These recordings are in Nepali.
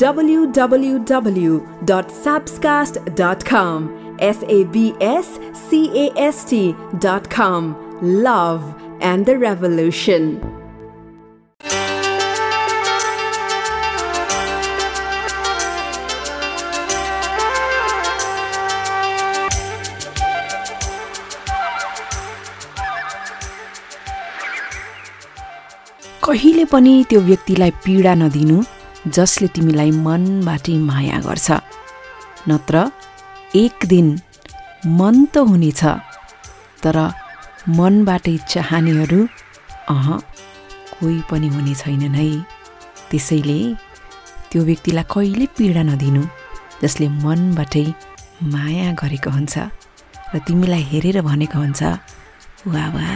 www.sabscast.com. S A B S C A S T.com. Love and the Revolution. कहिले पनि त्यो व्यक्तिलाई पीडा नदिनु जसले तिमीलाई मनबाटै माया गर्छ। नत्र एक दिन मन त हुनेछ तर मनबाटै चाहनेहरू अह कोही पनि हुने छैनन् है त्यसैले त्यो व्यक्तिलाई कहिले पीडा नदिनु जसले मनबाटै माया गरेको हुन्छ र तिमीलाई हेरेर भनेको हुन्छ वा वा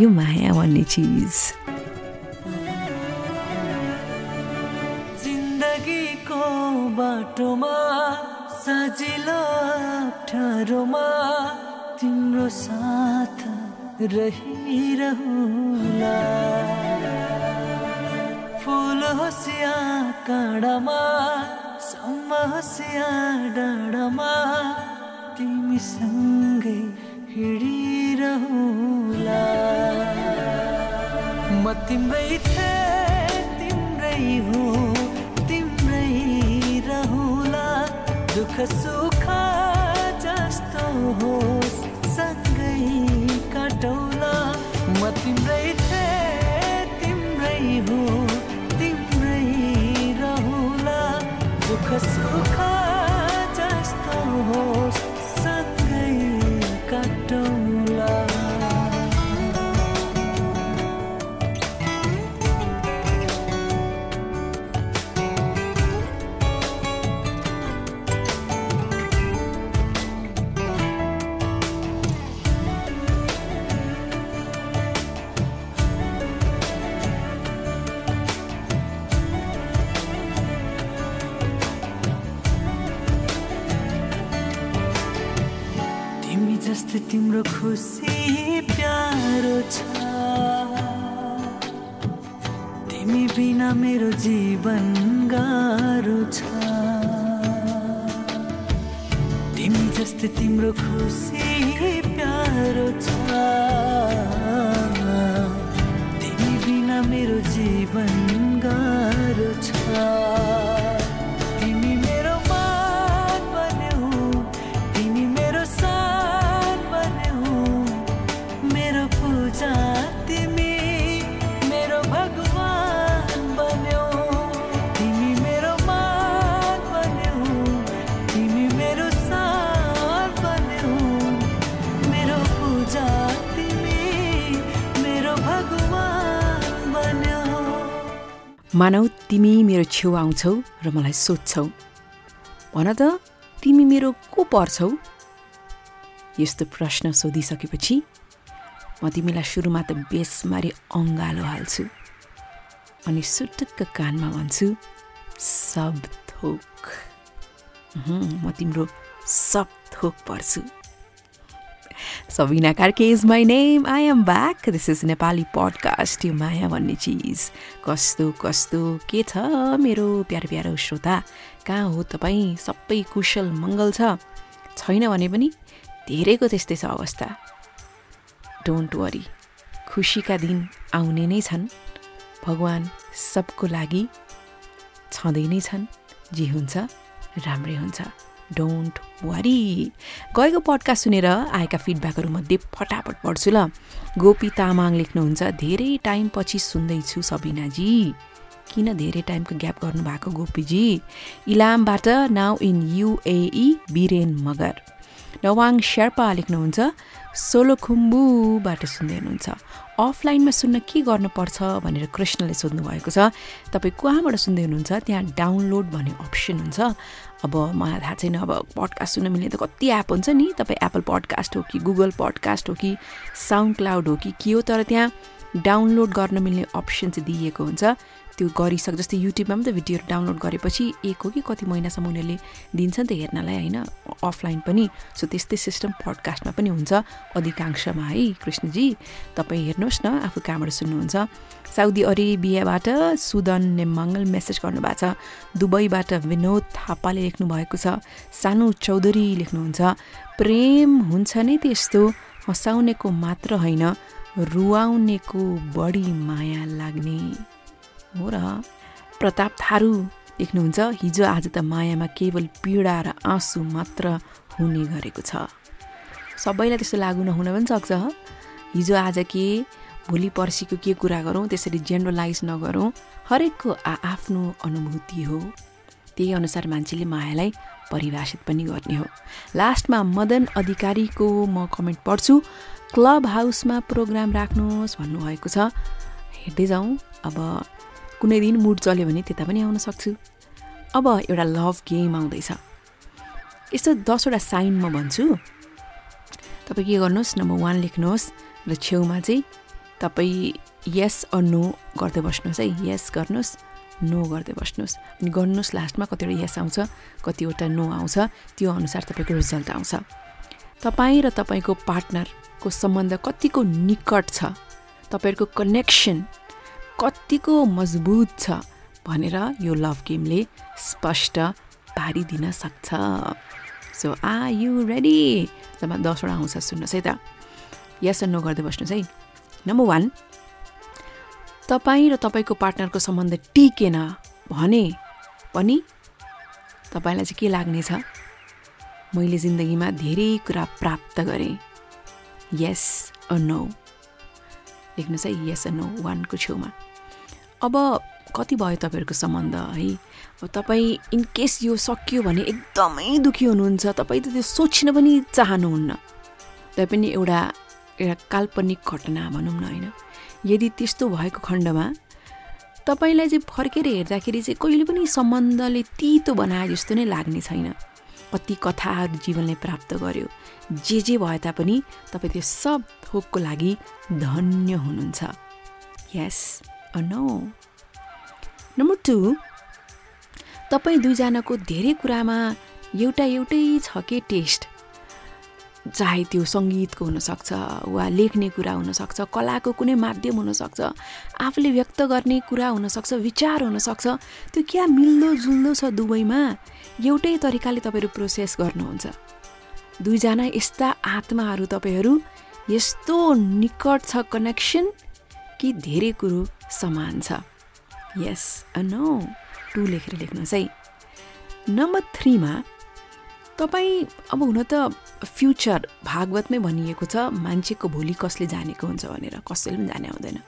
यो माया भन्ने चिज। बाटोमा सजिलो अप्ठ्यारोमा तिम्रो साथ रहिरहला। फुल होसिया काँडामा सम्म होसिया डाँडामा तिमीसँगै हिँडिरहला। म तिम्रै थिएँ तिम्रै हो। दुःख सुख जस्तो होस् सँगै काटौला। म तिम्रै थिएँ तिम्रै हो तिम्रै रहुला। दुःख सुख मानौ तिमी मेरो छेउ आउँछौ र मलाई सोध्छौ। भन त तिमी मेरो को पर्छौ? यस्तो प्रश्न सोधिसकेपछि म तिमीलाई सुरुमा त बेसमारी अङ्गालो हाल्छु अनि सुटुक्क कानमा भन्छु सब थोक। म तिम्रो सब थोक पर्छु। Sabina Karke is my name. I am back. This is Nepali podcast यो माया भन्ने चिज। कस्तो कस्तो? के छ मेरो प्यारो प्यारो श्रोता? कहाँ हो तपाईँ? सबै कुशल मङ्गल छैन भने पनि धेरैको त्यस्तै छ अवस्था। डोन्ट वरी खुसीका दिन आउने नै छन्। भगवान् सबको लागि छँदै नै छन्। जे हुन्छ राम्रै हुन्छ। डोन्ट वरी गएको पडकास्ट सुनेर आएका फिडब्याकहरूमध्ये फटाफट पढ्छु ल। गोपी तामाङ लेख्नुहुन्छ धेरै टाइमपछि सुन्दैछु सबिनाजी। किन धेरै टाइमको ग्याप गर्नुभएको गोपीजी? इलामबाट now in UAE Biren Magar. Nawang Sherpa लेख्नुहुन्छ सोलोखुम्बुबाट सुन्दै हुनुहुन्छ। अफलाइनमा सुन्न के गर्नुपर्छ भनेर कृष्णले सोध्नु भएको छ। तपाईँ कहाँबाट सुन्दै हुनुहुन्छ? त्यहाँ डाउनलोड भन्ने अप्सन हुन्छ। अब मलाई थाहा छैन अब पडकास्ट सुन्न मिल्ने त कति एप हुन्छ नि? तपाईँ एप्पल पडकास्ट हो कि गुगल पडकास्ट हो कि साउन्ड क्लाउड हो कि के हो तर त्यहाँ डाउनलोड गर्न मिल्ने अप्सन चाहिँ दिइएको हुन्छ। त्यो गरिसक जस्तै युट्युबमा पनि त भिडियोहरू डाउनलोड गरेपछि एक हो कि कति महिनासम्म उनीहरूले दिन्छ नि त हेर्नलाई होइन अफलाइन पनि। सो त्यस्तै सिस्टम पडकास्टमा पनि हुन्छ। अधिकांशमा है कृष्णजी तपाईँ हेर्नुहोस् न आफू कहाँबाट सुन्नुहुन्छ। साउदी अरेबियाबाट सुदन नेमाङ्गल मेसेज गर्नुभएको छ। दुबईबाट विनोद थापाले लेख्नु भएको छ। सानु चौधरी लेख्नुहुन्छ प्रेम हुन्छ नै त्यस्तो हँसाउनेको मात्र होइन रुवाउनेको बढी माया लाग्ने। हो र प्रताप थारू लेख्नुहुन्छ हिजो आज त मायामा केवल पीडा र आँसु मात्र हुने गरेको छ। सबैलाई त्यस्तो लागु नहुन पनि सक्छ हिजो आज के भोलि पर्सिको के कुरा गरौँ त्यसरी जेनरलाइज नगरौँ हरेकको आ आफ्नो अनुभूति हो। त्यही अनुसार मान्छेले मायालाई परिभाषित पनि गर्ने हो। लास्टमा मदन अधिकारीको म कमेन्ट पढ्छु क्लब हाउसमा प्रोग्राम राख्नुहोस् भन्नुभएको छ। हेर्दै जाउँ अब कुनै दिन मुड चल्यो भने त्यता पनि आउन सक्छु। अब एउटा लभ गेम आउँदैछ। यस्तो दसवटा साइन म भन्छु। तपाईँ के गर्नुहोस्? नम्बर वान लेख्नुहोस् र छेउमा चाहिँ तपाईँ यस अ नो गर्दै बस्नुहोस् है। यस गर्नुहोस् नो गर्दै बस्नुहोस्। अनि गर्नुहोस् लास्टमा कतिवटा यस आउँछ कतिवटा नो आउँछ। त्यो अनुसार तपाईँको रिजल्ट आउँछ। तपाईँ र तपाईँको पार्टनरको सम्बन्ध कतिको निकट छ? तपाईँहरूको कनेक्सन कतिको मजबुत छ भनेर यो लभ गेमले स्पष्ट पारिदिन सक्छ। सो आ यु रेडी जब दसवटा आउँछ सुन्नुहोस् है त। यस नो गर्दै बस्नुहोस् है। नम्बर वान तपाईँ र तपाईँको पार्टनरको सम्बन्ध टिकेन भने पनि तपाईँलाई चाहिँ के लाग्नेछ? मैले जिन्दगीमा धेरै कुरा प्राप्त गरेँ। यस अ नो लेख्नुहोस् है यस अ नो वानको छेउमा। अब कति भयो तपाईँहरूको सम्बन्ध है? अब तपाईँ इनकेस यो सकियो भने एकदमै दुःखी हुनुहुन्छ तपाईँ त त्यो सोच्न पनि चाहनुहुन्न। तै पनि एउटा एउटा काल्पनिक घटना भनौँ न होइन? यदि त्यस्तो भएको खण्डमा तपाईँलाई चाहिँ फर्केर हेर्दाखेरि चाहिँ कहिले पनि सम्बन्धले तितो बनाए जस्तो नै लाग्ने छैन। कति कथाहरू जीवनले प्राप्त गर्यो। जे जे भए तापनि तपाईँ त्यो सब थोकको लागि धन्य हुनुहुन्छ। यस अ नम्बर टू तपाईँ दुईजनाको धेरै कुरामा एउटा एउटै छ के टेस्ट? चाहे त्यो सङ्गीतको हुनसक्छ वा लेख्ने कुरा हुनसक्छ कलाको कुनै माध्यम हुनसक्छ आफूले व्यक्त गर्ने कुरा हुनसक्छ विचार हुनसक्छ त्यो क्या मिल्दो जुल्दो छ दुवैमा एउटै तरिकाले तपाईँहरू प्रोसेस गर्नुहुन्छ। दुईजना यस्ता आत्माहरू तपाईँहरू यस्तो निकट छ कनेक्सन कि धेरै कुरो समान छ। यस अ नो टु लेखेर लेख्नुहोस् है। नम्बर थ्रीमा तपाईँ अब हुन त फ्युचर भागवतमै भनिएको छ मान्छेको भोलि कसले जानेको हुन्छ भनेर। कसैले पनि जाने आउँदैन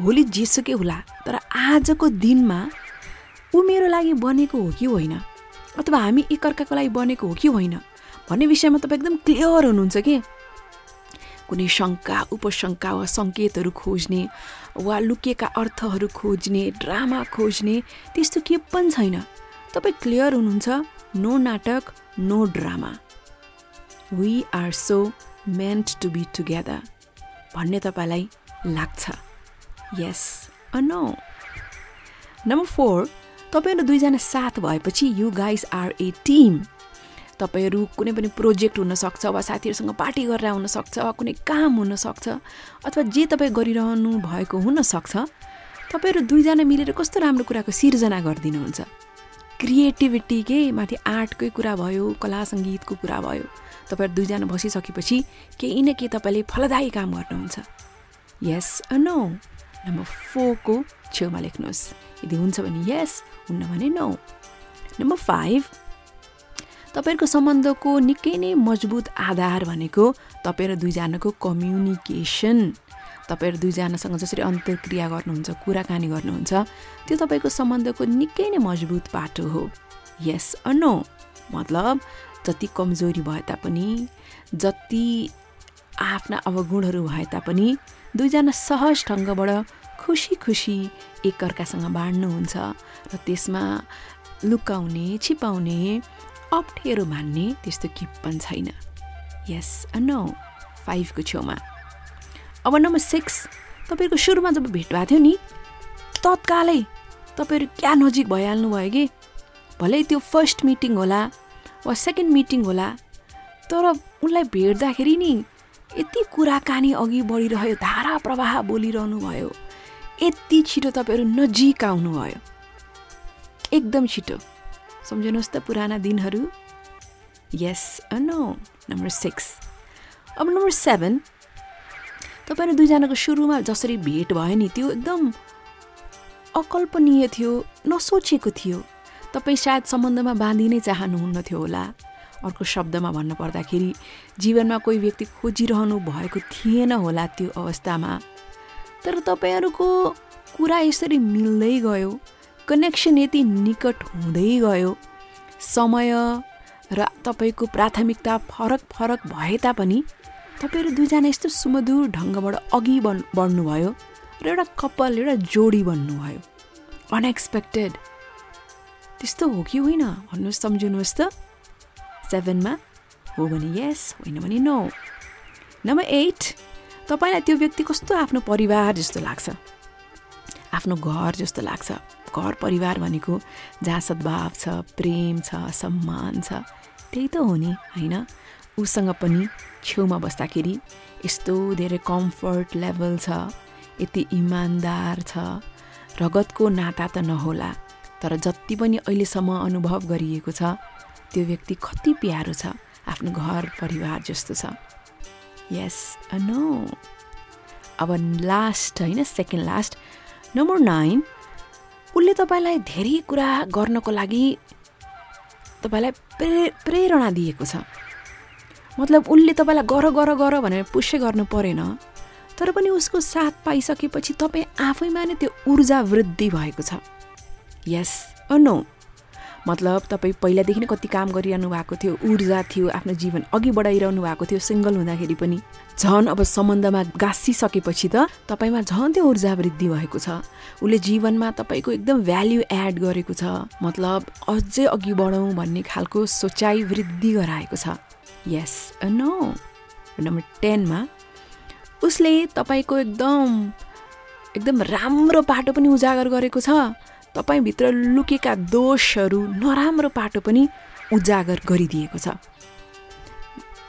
भोलि जेसुकै होला तर आजको दिनमा ऊ मेरो लागि बनेको हो कि होइन? अथवा हामी एकअर्काको लागि बनेको हो कि होइन? भन्ने विषयमा तपाईँ एकदम क्लियर हुनुहुन्छ कि? कुनै शङ्का उपशङ्का वा सङ्केतहरू खोज्ने वा लुकेका अर्थहरू खोज्ने ड्रामा खोज्ने त्यस्तो के पनि छैन। तपाईँ क्लियर हुनुहुन्छ? नो नाटक no drama. We are so meant to be together भन्ने तपाईँलाई लाग्छ। यस अ नो नम्बर फोर तपाईँहरू दुईजना साथ भएपछि you guys are a team तपाईँहरू कुनै पनि प्रोजेक्ट हुनसक्छ वा साथीहरूसँग पार्टी गरेर हुनसक्छ वा कुनै काम हुनसक्छ अथवा जे तपाईँ गरिरहनु भएको हुनसक्छ तपाईँहरू दुईजना मिलेर कस्तो राम्रो कुराको सिर्जना गरिदिनुहुन्छ। क्रिएटिभिटीकै माथि आर्टकै कुरा भयो कला सङ्गीतको कुरा भयो तपाईँहरू दुईजना बसिसकेपछि केही न केही तपाईँले फलदायी काम गर्नुहुन्छ। यस अ नो नम्बर फोरको छेउमा लेख्नुहोस्। यदि हुन्छ भने यस हुन्न भने नो नम्बर फाइभ तपाईँहरूको सम्बन्धको निकै नै मजबुत आधार भनेको तपाईँ र दुईजनाको कम्युनिकेसन। तपाईँहरू दुईजनासँग जसरी अन्तर्क्रिया गर्नुहुन्छ कुराकानी गर्नुहुन्छ त्यो तपाईँको सम्बन्धको निकै नै मजबुत पाटो हो। यस अ नो मतलब जति कमजोरी भए तापनि जति आफ्ना अवगुणहरू भए तापनि दुईजना सहज ढङ्गबाट खुसी खुसी एकअर्कासँग बाँड्नुहुन्छ र त्यसमा लुकाउने छिपाउने अप्ठ्यारो मान्ने त्यस्तो के पनि छैन। यस अ नो फाइभको छेउमा। अब नम्बर सिक्स तपाईँको सुरुमा जब भेट भएको थियो नि तत्कालै तपाईँहरू क्या नजिक भइहाल्नु भयो कि? भलै त्यो फर्स्ट मिटिङ होला वा सेकेन्ड मिटिङ होला तर उनलाई भेट्दाखेरि नि यति कुराकानी अघि बढिरह्यो धारा प्रवाह बोलिरहनु भयो यति छिटो तपाईँहरू नजिक आउनुभयो। एकदम छिटो। सम्झनुहोस् त पुराना दिनहरू। यस नो नम्बर सिक्स अब नम्बर सेभेन तपाईँहरू दुईजनाको सुरुमा जसरी भेट भयो नि त्यो एकदम अकल्पनीय थियो नसोचेको थियो। तपाईँ सायद सम्बन्धमा बाँधिनै चाहनुहुन्न थियो होला। अर्को शब्दमा भन्नु पर्दाखेरि जीवनमा कोही व्यक्ति खोजिरहनु भएको थिएन होला त्यो अवस्थामा। तर तपाईँहरूको कुरा यसरी मिल्दै गयो। कनेक्सन यति निकट हुँदै गयो। समय र तपाईँको प्राथमिकता फरक फरक भए तापनि तपाईँहरू दुईजना यस्तो सुमधुर ढङ्गबाट अघि बढ बढ्नुभयो र एउटा कपाल एउटा जोडी बन्नुभयो। अनएक्सपेक्टेड त्यस्तो हो कि होइन? भन्नुहोस् सम्झिनुहोस् त। सेभेनमा हो भने यस होइन भने नो नम्बर एट तपाईँलाई त्यो व्यक्ति कस्तो आफ्नो परिवार जस्तो लाग्छ? आफ्नो घर जस्तो लाग्छ? घर परिवार भनेको जहाँ सद्भाव छ प्रेम छ सम्मान छ त्यही त हो नि होइन? उसँग पनि छेउमा बस्दाखेरि यस्तो धेरै कम्फर्ट लेभल छ यति इमान्दार छ रगतको नाता त नहोला तर जति पनि अहिलेसम्म अनुभव गरिएको छ त्यो व्यक्ति कति प्यारो छ आफ्नो घर परिवार जस्तो छ। यस नो अब लास्ट होइन सेकेन्ड लास्ट नम्बर नाइन उसले तपाईँलाई धेरै कुरा गर्नको लागि तपाईँलाई प्रे प्रेरणा दिएको छ। मतलब उसले तपाईँलाई गर गर गर भनेर पुष्य गर्नु परेन तर पनि उसको साथ पाइसकेपछि तपाईँ आफैमा नै त्यो ऊर्जा वृद्धि भएको छ। यस नो मतलब तपाईँ पहिलादेखि नै कति काम गरिरहनु भएको थियो ऊर्जा थियो आफ्नो जीवन अघि बढाइरहनु भएको थियो सिङ्गल हुँदाखेरि पनि। झन् अब सम्बन्धमा गाँसिसकेपछि त तपाईँमा झन् त्यो ऊर्जा वृद्धि भएको छ। उसले जीवनमा तपाईँको एकदम भ्याल्यु एड गरेको छ। मतलब अझै अघि बढौँ भन्ने खालको सोचाइ वृद्धि गराएको छ। यस नो नम्बर टेनमा उसले तपाईँको एकदम एकदम राम्रो पाटो पनि उजागर गरेको छ। तपाईँभित्र लुकेका दोषहरू नराम्रो पाटो पनि उजागर गरिदिएको छ।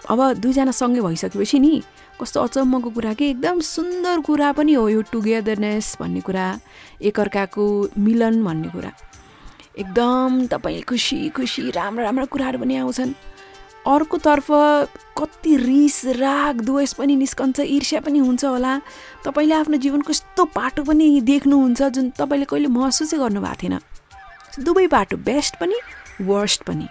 अब दुईजना सँगै भइसकेपछि नि कस्तो अचम्मको कुरा कि? एकदम सुन्दर कुरा पनि हो यो टुगेदरनेस भन्ने कुरा एकअर्काको मिलन भन्ने कुरा। एकदम तपाईँ खुसी खुसी राम्रा राम्रा कुराहरू पनि आउँछन्। अर्कोतर्फ कति रिस राग द्वेष पनि निस्कन्छ ईर्ष्या पनि हुन्छ होला। तपाईँले आफ्नो जीवनको यस्तो पाटो पनि देख्नुहुन्छ जुन तपाईँले कहिले महसुसै गर्नुभएको थिएन। दुवै पाटो बेस्ट पनि वर्स्ट पनि।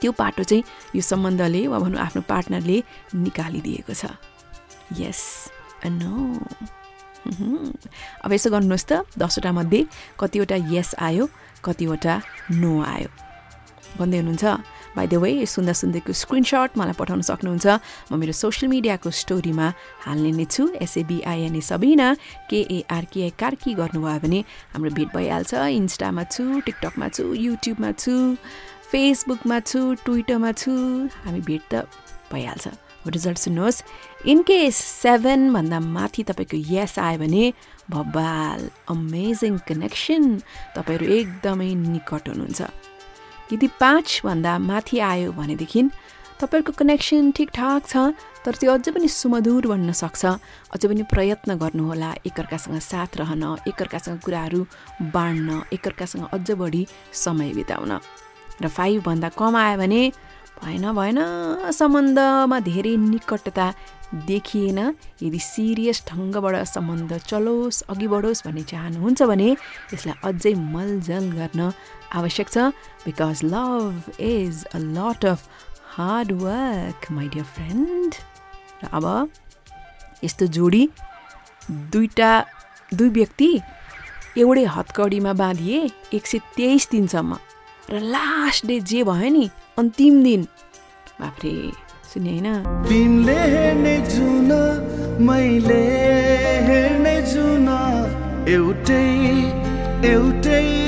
त्यो पाटो चाहिँ यो सम्बन्धले वा भनौँ आफ्नो पार्टनरले निकालिदिएको छ। यस नो अब यसो गर्नुहोस् त दसवटा मध्ये कतिवटा यस आयो कतिवटा नो आयो। भन्दै हुनुहुन्छ बाई द वे सुन्दा सुन्दैको स्क्रिनसट मलाई पठाउन सक्नुहुन्छ। म मेरो सोसियल मिडियाको स्टोरीमा हाल्ने नै छु। एसएबिआइएनए सबिना केएआरकेआई कार्की गर्नुभयो भने हाम्रो भेट भइहाल्छ। इन्स्टामा छु टिकटकमा छु युट्युबमा छु फेसबुकमा छु ट्विटरमा छु। हामी भेट त भइहाल्छ। रिजल्ट सुन्नुहोस्। इनकेस सेभेनभन्दा माथि तपाईँको यस आयो भने भब्बाल अमेजिङ कनेक्सन तपाईँहरू एकदमै निकट हुनुहुन्छ। यदि पाँचभन्दा माथि आयो भनेदेखि तपाईँहरूको कनेक्सन ठिकठाक छ तर त्यो अझै पनि सुमधुर बन्न सक्छ। अझै पनि प्रयत्न गर्नुहोला एकअर्कासँग साथ रहन एकअर्कासँग कुराहरू बाँड्न एकअर्कासँग अझ बढी समय बिताउन। र फाइभभन्दा कम आयो भने भएन भएन सम्बन्धमा धेरै निकटता देखिएन। यदि सिरियस ढङ्गबाट सम्बन्ध चलोस् अघि बढोस् भन्ने चाहनुहुन्छ भने यसलाई अझै मलजल गर्न आवश्यक छ because love is a lot of hard work my dear friend र अब यस्तो जोडी दुईवटा दुई व्यक्ति एउटै हतकडीमा बाँधिए एक सय तेइस दिनसम्म। र लास्ट डे जे भयो नि अन्तिम दिन। बाफ्रे सुने होइन? एउटै एउटै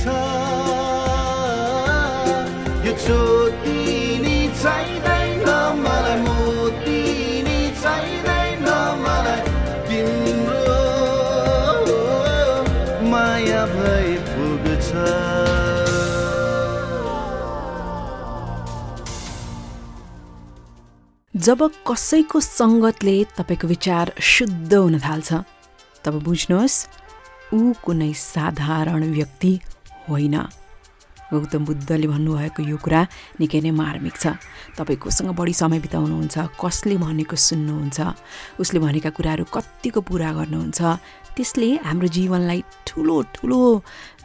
पुग्छ यो ज्योति नि चाहिँदैन मलाई मोती नि चाहिँदैन मलाई। तिम्रो माया भए पुग्छ। जब कसैको सङ्गतले तपाईँको विचार शुद्ध हुन थाल्छ तब बुझ्नुहोस् ऊ कुनै साधारण व्यक्ति होइन। गौतम बुद्धले भन्नुभएको यो कुरा निकै नै मार्मिक छ। तपाईँ कोसँग बढी समय बिताउनुहुन्छ कसले भनेको सुन्नुहुन्छ उसले भनेका कुराहरू कत्तिको पुरा गर्नुहुन्छ त्यसले हाम्रो जीवनलाई ठुलो ठुलो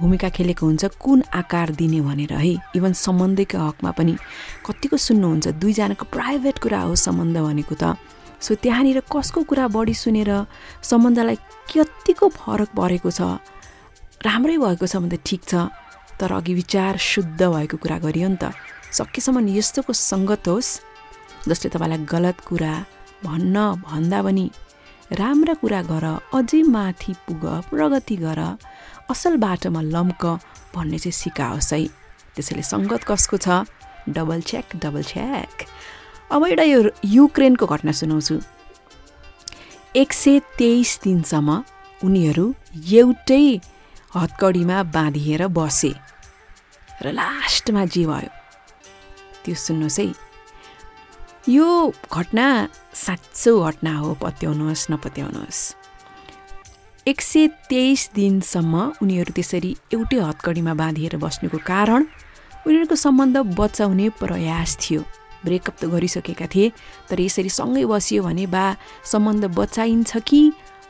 भूमिका खेलेको हुन्छ कुन आकार दिने भनेर है। इभन सम्बन्धको हकमा पनि कत्तिको सुन्नुहुन्छ दुईजनाको प्राइभेट कुरा हो सम्बन्ध भनेको त। सो त्यहाँनिर कसको कुरा बढी सुनेर सम्बन्धलाई कत्तिको फरक परेको छ? राम्रै भएको छ भने त ठिक छ तर अघि विचार शुद्ध भएको कुरा गरियो नि त। सकेसम्म यस्तोको सङ्गत होस् जसले तपाईँलाई गलत कुरा भन्न भन्दा पनि राम्रा कुरा गर अझै माथि पुग प्रगति गर असल बाटोमा लम्क भन्ने चाहिँ सिकाओस् है। त्यसैले सङ्गत कसको छ? डबल चेक डबल चेक अब एउटा यो युक्रेनको घटना सुनाउँछु। एक सय तेइस दिनसम्म उनीहरू एउटै हतकडीमा बाँधिएर बसे र लास्टमा जे भयो त्यो सुन्नुहोस् है। यो घटना साँचो घटना हो पत्याउनुहोस् नपत्याउनुहोस्। एक सय तेइस दिनसम्म उनीहरू त्यसरी एउटै हतकडीमा बाँधिएर बस्नुको कारण उनीहरूको सम्बन्ध बचाउने प्रयास थियो। ब्रेकअप त गरिसकेका थिए तर यसरी सँगै बसियो भने बा सम्बन्ध बचाइन्छ कि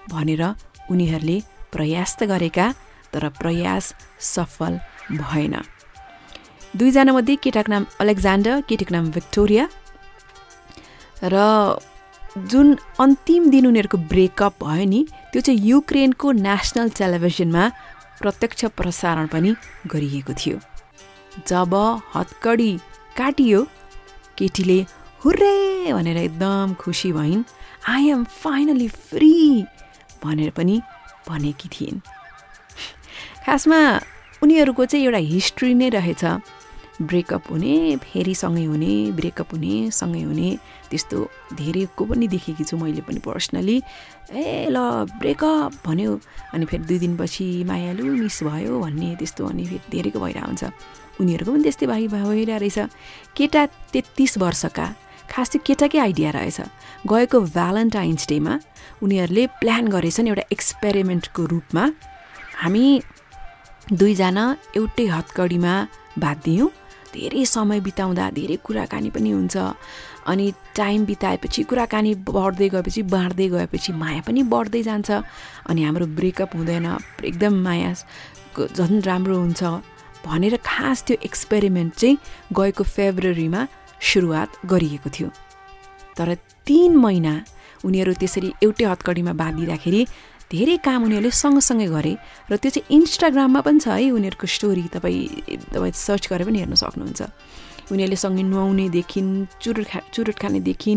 भनेर उनीहरूले प्रयास त गरेका तर प्रयास सफल भएन। दुईजनामध्ये केटाको नाम अलेक्जान्डर केटीको नाम भिक्टोरिया र जुन अन्तिम दिन उनीहरूको ब्रेकअप भयो नि त्यो चाहिँ युक्रेनको नेसनल टेलिभिजनमा प्रत्यक्ष प्रसारण पनि गरिएको थियो। जब हतकडी काटियो केटीले हुर्रे भनेर एकदम खुसी भइन्। आई एम फाइनली फ्री भनेर पनि भनेकी थिइन्। खासमा उनीहरूको चाहिँ एउटा हिस्ट्री नै रहेछ। ब्रेकअप हुने फेरि सँगै हुने ब्रेकअप हुने सँगै हुने त्यस्तो धेरैको पनि देखेकी छु मैले पनि पर्सनली। ए ल ब्रेकअप भन्यो अनि फेरि दुई दिनपछि मायालु मिस भयो भन्ने त्यस्तो अनि फेरि धेरैको भइरहेको हुन्छ उनीहरूको पनि त्यस्तै भाइ भइरहेको रहेछ केटा तेत्तिस वर्षका खास त्यो केटाकै आइडिया रहेछ। गएको भ्यालेन्टाइन्स डेमा उनीहरूले प्लान गरेछन् एउटा एक्सपेरिमेन्टको रूपमा। हामी दुईजना एउटै हतकडीमा बाँधियौँ धेरै समय बिताउँदा धेरै कुराकानी पनि हुन्छ। अनि टाइम बिताएपछि कुराकानी बढ्दै गएपछि बाँड्दै गएपछि माया पनि बढ्दै जान्छ। अनि हाम्रो ब्रेकअप हुँदैन एकदम माया झन् राम्रो हुन्छ। भनेर खास त्यो एक्सपेरिमेन्ट चाहिँ गएको फेब्रुअरीमा सुरुवात गरिएको थियो। तर तिन महिना उनीहरू त्यसरी एउटै हतकडीमा बाँधिँदाखेरि धेरै काम उनीहरूले सँगसँगै गरे र त्यो चाहिँ इन्स्टाग्राममा पनि छ है उनीहरूको स्टोरी तपाईँ तपाईँ सर्च गरेर पनि हेर्न सक्नुहुन्छ। उनीहरूले सँगै नुहाउनेदेखि चुरुट खा चुरुट खानेदेखि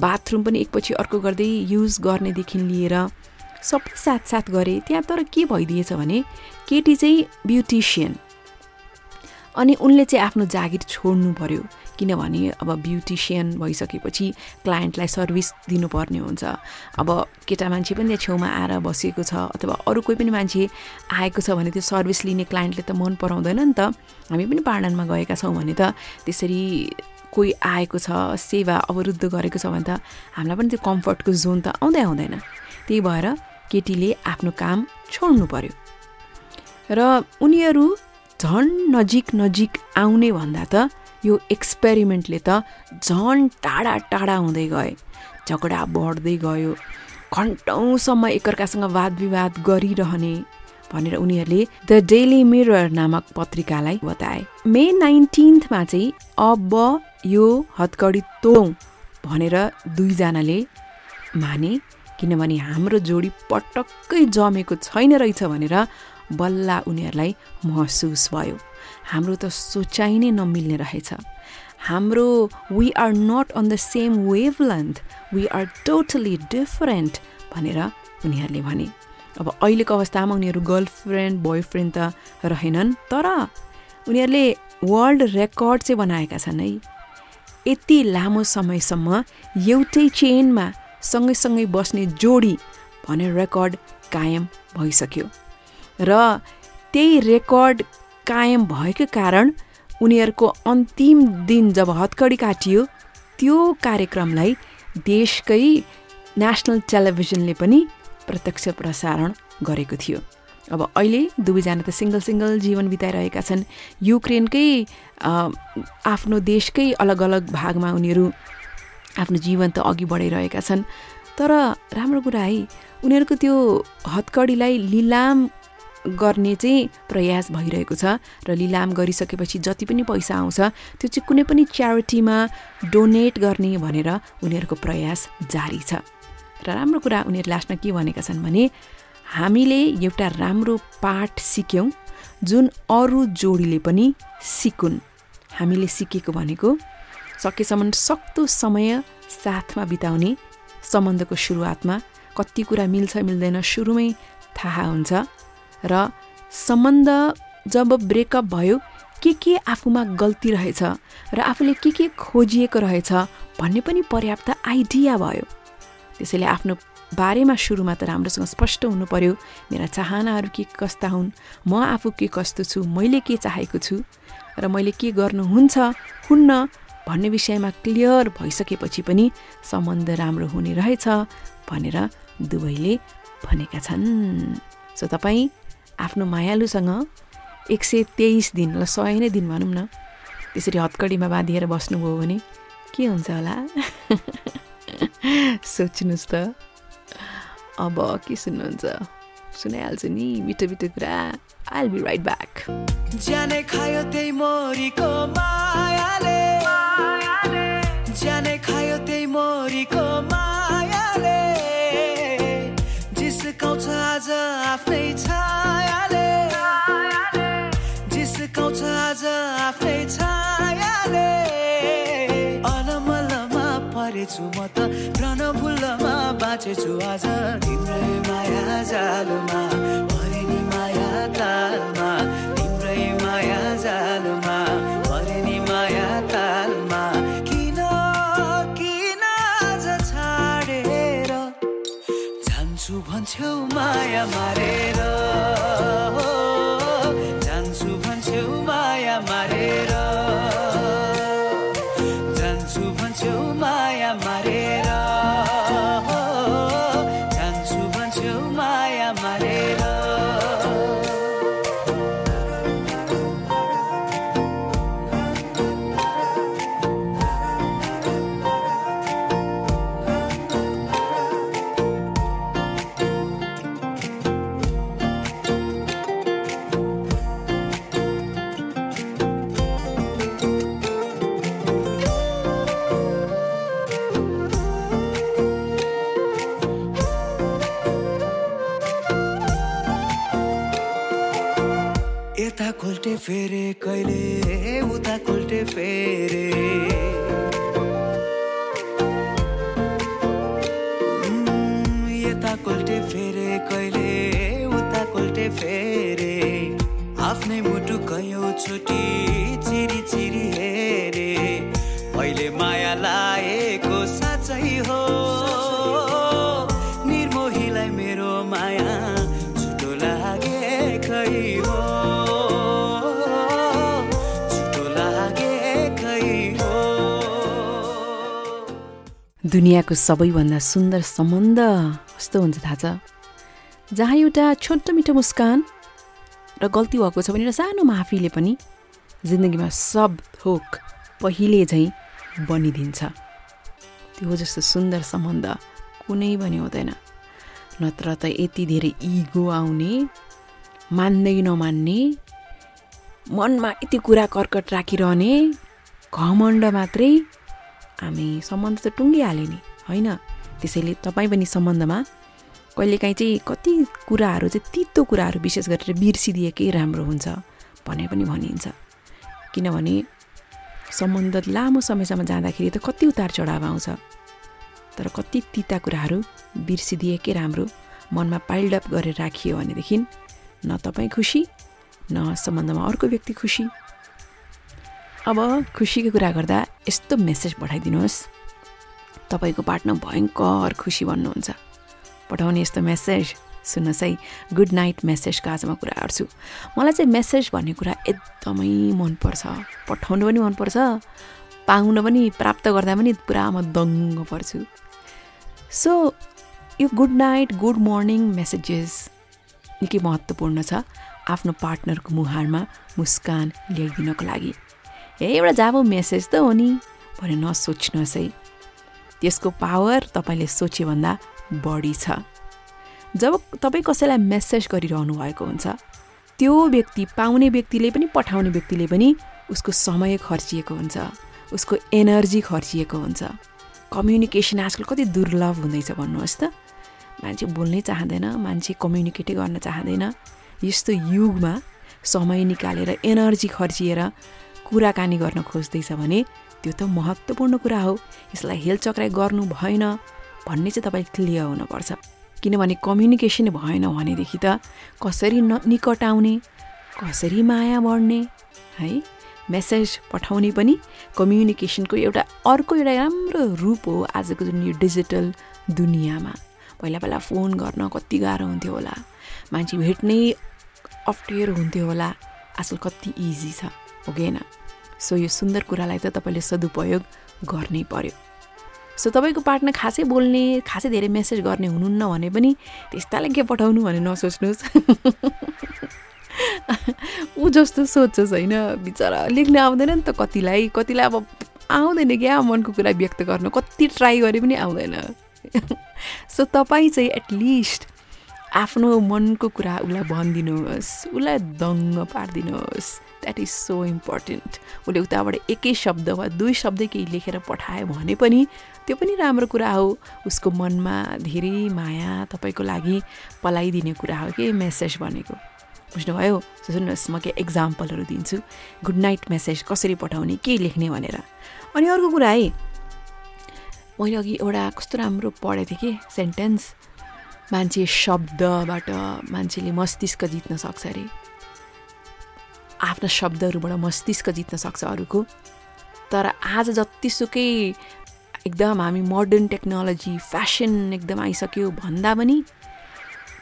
बाथरुम पनि एकपछि अर्को गर्दै युज गर्नेदेखि लिएर सबै साथसाथ गरे। त्यहाँ तर के भइदिएछ भने केटी चाहिँ ब्युटिसियन अनि उनले चाहिँ आफ्नो जागिर छोड्नु पर्यो किनभने अब ब्युटिसियन भइसकेपछि क्लायन्टलाई सर्भिस दिनुपर्ने हुन्छ। अब केटा मान्छे पनि त्यहाँ छेउमा आएर बसेको छ अथवा अरू कोही पनि मान्छे आएको छ भने त्यो सर्भिस लिने क्लायन्टले त मन पराउँदैन नि त। हामी पनि पार्डनमा गएका छौँ भने त त्यसरी कोही आएको छ सेवा अवरुद्ध गरेको छ भने त हामीलाई पनि त्यो कम्फर्टको जोन त आउँदै आउँदैन। त्यही भएर केटीले आफ्नो काम छोड्नु पर्यो। र उनीहरू झन् नजिक नजिक आउने भन्दा त यो एक्सपेरिमेन्टले त झन् टाढा टाढा हुँदै गए। झगडा बढ्दै गयो। घन्टौँसम्म एकअर्कासँग वाद विवाद गरिरहने भनेर उनीहरूले द डेली मिरर नामक पत्रिकालाई बताए। मे नाइन्टिन्थमा चाहिँ अब यो हतकडी तोडौँ भनेर दुईजनाले माने किनभने हाम्रो जोडी पटक्कै जमेको छैन रहेछ भनेर बल्ल उनीहरूलाई महसुस भयो। हाम्रो त सोचाइ नै नमिल्ने रहेछ। हाम्रो we are not on the same wavelength we are totally different भनेर उनीहरूले भने। अब अहिलेको अवस्थामा उनीहरू गर्लफ्रेन्ड बोयफ्रेन्ड त रहेनन् तर उनीहरूले वर्ल्ड रेकर्ड चाहिँ बनाएका छन् है। यति लामो समयसम्म एउटै चेनमा सँगैसँगै बस्ने जोडी भनेर रेकर्ड कायम भइसक्यो। र त्यही रेकर्ड कायम भएको कारण उनीहरूको अन्तिम दिन जब हत्कडी काटियो त्यो कार्यक्रमलाई देशकै नेसनल टेलिभिजनले पनि प्रत्यक्ष प्रसारण गरेको थियो। अब अहिले दुवैजना त सिङ्गल सिङ्गल जीवन बिताइरहेका छन्। युक्रेनकै आफ्नो देशकै अलग अलग भागमा उनीहरू आफ्नो जीवन त अघि बढाइरहेका छन्। तर राम्रो कुरा है उनीहरूको त्यो हत्कडीलाई लिलाम गर्ने चाहिँ प्रयास भइरहेको छ र लिलाम गरिसकेपछि जति पनि पैसा आउँछ त्यो चाहिँ कुनै पनि च्यारिटीमा डोनेट गर्ने भनेर उनीहरूको प्रयास जारी छ। र राम्रो कुरा उनीहरू लास्टमा के भनेका छन् भने हामीले एउटा राम्रो पाठ सिक्यौँ जुन अरू जोडीले पनि सिकुन्। हामीले सिकेको भनेको सकेसम्म सक्दो समय साथमा बिताउने सम्बन्धको सुरुवातमा कति कुरा मिल्छ मिल्दैन सुरुमै थाहा हुन्छ। र सम्बन्ध जब ब्रेकअप भयो के के आफूमा गल्ती रहेछ र आफूले के के खोजिएको रहेछ भन्ने पनि पर्याप्त आइडिया भयो। त्यसैले आफ्नो बारेमा सुरुमा त राम्रोसँग स्पष्ट हुनु पर्यो मेरा चाहनाहरू के कस्ता हुन् म आफू के कस्तो छु मैले के चाहेको छु र मैले के गर्नुहुन्छ हुन्न भन्ने विषयमा क्लियर भइसकेपछि पनि सम्बन्ध राम्रो हुने रहेछ भनेर दुवैले भनेका छन्। सो तपाईँ आफ्नो मायालुसँग एक सय तेइस दिन ल सय नै दिन भनौँ न। त्यसरी हत्कडीमा बाँधिएर बस्नुभयो भने के हुन्छ होला? सोच्नुहोस् त। अब के सुन्नुहुन्छ? सुनाइहाल्छु नि मिठो मिठो कुरा। आई बी राइट ब्याक ज्यानै खायो त्यही मोरीको मायाले। ज्यानै खायो त्यही मोरीको मायाले। आफ्नै छायाले आफ्नै छायाले। अलमलमा परेछु म त रणभुल्लमा बाँचेछु आज। तिम्रै माया जालमा परे नि माया तालमा। तिम्रै माया जालमा परे नि माया तालमा। किन किन आज छाडेर? जान्छु भन्छौ माया मारेर। दुनियाँको सबैभन्दा सुन्दर सम्बन्ध कस्तो हुन्छ थाहा छ? जहाँ एउटा छोटो मिठो मुस्कान र गल्ती भएको छ भने एउटा सानो माफीले पनि जिन्दगीमा सब थोक पहिले झैँ बनिदिन्छ। त्यो जस्तो सुन्दर सम्बन्ध। कुनै पनि हुँदैन। नत्र त यति धेरै इगो आउने मान्दै नमान्ने मनमा यति कुरा कर्कट राखिरहने घमण्ड मात्रै हामी सम्बन्ध त टुङ्गिहाल्यो नि। होइन? त्यसैले तपाईँ पनि सम्बन्धमा कहिलेकाहीँ चाहिँ कति कुराहरू चाहिँ तितो कुराहरू विशेष गरेर बिर्सिदिएकै राम्रो हुन्छ भने पनि भनिन्छ। किनभने सम्बन्ध लामो समयसम्म जाँदाखेरि त कति उतार चढाव आउँछ। तर कति तिता कुराहरू बिर्सिदिएकै राम्रो मनमा पाइल्डअप गरेर राखियो भनेदेखि न तपाईँ खुसी न सम्बन्धमा अर्को व्यक्ति खुसी। अब खुसीको कुरा गर्दा यस्तो मेसेज पठाइदिनुहोस्। तपाईँको पार्टनर भयङ्कर खुसी भन्नुहुन्छ। पठाउने यस्तो मेसेज सुन्नुहोस् है गुड नाइट मेसेजको आज म कुरा गर्छु। मलाई चाहिँ मेसेज भन्ने कुरा एकदमै मनपर्छ। पठाउनु पनि मनपर्छ। पाउन पनि प्राप्त गर्दा पनि पुरा म दङ्ग पर्छु। सो यो good night good morning messages निकै महत्त्वपूर्ण छ। आफ्नो पार्टनरको मुहारमा मुस्कान ल्याइदिनको लागि। ए एउटा जाबो मेसेज त हो नि। भने नसोच्नुहोस् है त्यसको पावर तपाईँले सोचेभन्दा बढी छ। जब तपाईँ कसैलाई मेसेज गरिरहनु भएको हुन्छ त्यो व्यक्ति पाउने व्यक्तिले पनि पठाउने व्यक्तिले पनि उसको समय खर्चिएको हुन्छ उसको एनर्जी खर्चिएको हुन्छ। कम्युनिकेसन आजकल कति दुर्लभ हुँदैछ भन्नुहोस् त। मान्छे बोल्नै चाहँदैन मान्छे कम्युनिकेटै गर्न चाहँदैन। यस्तो युगमा समय निकालेर एनर्जी खर्चिएर कुराकानी गर्न खोज्दैछ भने त्यो त महत्त्वपूर्ण कुरा हो। यसलाई हेलचक्राइ गर्नु भएन भन्ने चाहिँ तपाईँ क्लियर हुनुपर्छ। किनभने कम्युनिकेसन भएन भनेदेखि त कसरी न निकट आउने कसरी माया बढ्ने है? मेसेज पठाउने पनि कम्युनिकेसनको एउटा अर्को एउटा राम्रो रूप हो आजको जुन यो डिजिटल दुनियाँमा। पहिला पहिला फोन गर्न कति गाह्रो हुन्थ्यो होला। मान्छे भेट्नै अप्ठ्यारो हुन्थ्यो होला। आजकल कति इजी छ हो कि सो यो सुन्दर कुरालाई त तपाईँले सदुपयोग गर्नै पर्यो। सो तपाईँको पार्टनर खासै बोल्ने खासै धेरै मेसेज गर्ने हुनुहुन्न भने पनि त्यस्तालाई के पठाउनु भने नसोच्नुहोस्। ऊ जस्तो सोध्छोस् होइन। बिचरा लेख्न आउँदैन नि त कतिलाई कतिलाई अब आउँदैन क्या मनको कुरा व्यक्त गर्न। कति ट्राई गरे पनि आउँदैन। सो तपाईँ चाहिँ एटलिस्ट आफ्नो मनको कुरा उसलाई भनिदिनुहोस् उसलाई दङ्ग पारिदिनुहोस्। द्याट इज सो इम्पोर्टेन्ट उसले उताबाट एकै शब्द वा दुई शब्द केही लेखेर पठायो भने पनि त्यो पनि राम्रो कुरा हो। उसको मनमा धेरै माया तपाईँको लागि पलाइदिने कुरा हो कि मेसेज भनेको। बुझ्नुभयो? सुन्नुहोस् म के एक्जाम्पलहरू दिन्छु। गुड नाइट मेसेज कसरी पठाउने के लेख्ने भनेर। अनि अर्को कुरा है मैले अघि एउटा कस्तो राम्रो पढेको थिएँ कि सेन्टेन्स मान्छे शब्दबाट मान्छेले मस्तिष्क जित्न सक्छ अरे। आफ्ना शब्दहरूबाट मस्तिष्क जित्न सक्छ अरूको। तर आज जतिसुकै एकदम हामी मोडर्न टेक्नोलोजी फेसन एकदम आइसक्यो भन्दा पनि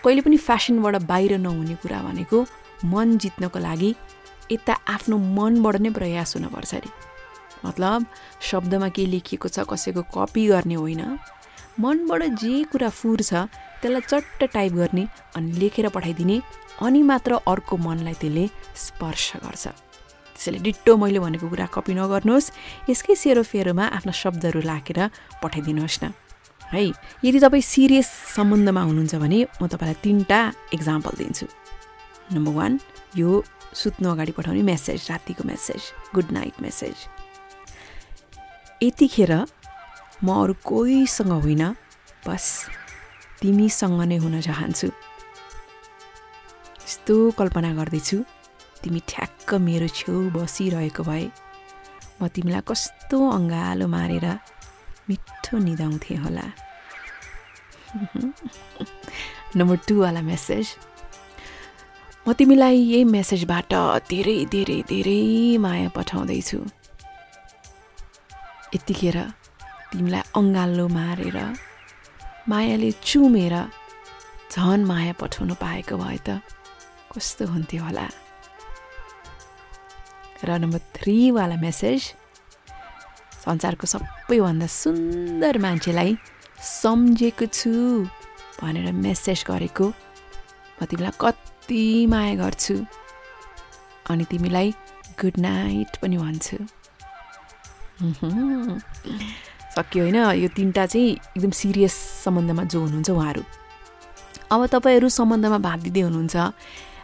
कहिले पनि फेसनबाट बाहिर नहुने कुरा भनेको मन जित्नको लागि यता आफ्नो मनबाट नै प्रयास हुनुपर्छ अरे। मतलब शब्दमा के लेखिएको छ कसैको कपी गर्ने होइन। मनबाट जे कुरा फुर छ त्यसलाई चट्ट टाइप गर्ने अनि लेखेर पठाइदिने अनि मात्र अर्को मनलाई त्यसले स्पर्श गर्छ। त्यसैले डिट्टो मैले भनेको कुरा कपी नगर्नुहोस्। यसकै सेरोफेरोमा आफ्ना शब्दहरू राखेर पठाइदिनुहोस् न। है यदि तपाईँ सिरियस सम्बन्धमा हुनुहुन्छ भने म तपाईँलाई तिनवटा इक्जाम्पल दिन्छु। नम्बर वान यो सुत्नु अगाडि पठाउने मेसेज रातिको मेसेज गुड नाइट मेसेज यतिखेर म अरू कोहीसँग होइन बस। तिमीसँग नै हुन चाहन्छु। यस्तो कल्पना गर्दैछु तिमी ठ्याक्क मेरो छेउ बसिरहेको भए म तिमीलाई कस्तो अँगालो मारेर मिठो निदाउँथे होला। नम्बर टूवाला मेसेज म तिमीलाई यही मेसेजबाट धेरै धेरै धेरै माया पठाउँदैछु। यतिखेर तिमीलाई अँगालो मारेर मायाले चुमेर झन माया पठाउनु पाएको भए त कस्तो हुन्थ्यो होला। र नम्बर थ्रीवाला मेसेज संसारको सबैभन्दा सुन्दर मान्छेलाई सम्झेको छु भनेर मेसेज गरेको म तिमीलाई कति माया गर्छु अनि तिमीलाई गुड नाइट पनि भन्छु। सक्यो होइन? यो तिनवटा चाहिँ एकदम सिरियस सम्बन्धमा जो हुनुहुन्छ उहाँहरू। अब तपाईँहरू सम्बन्धमा भाग दिँदै हुनुहुन्छ।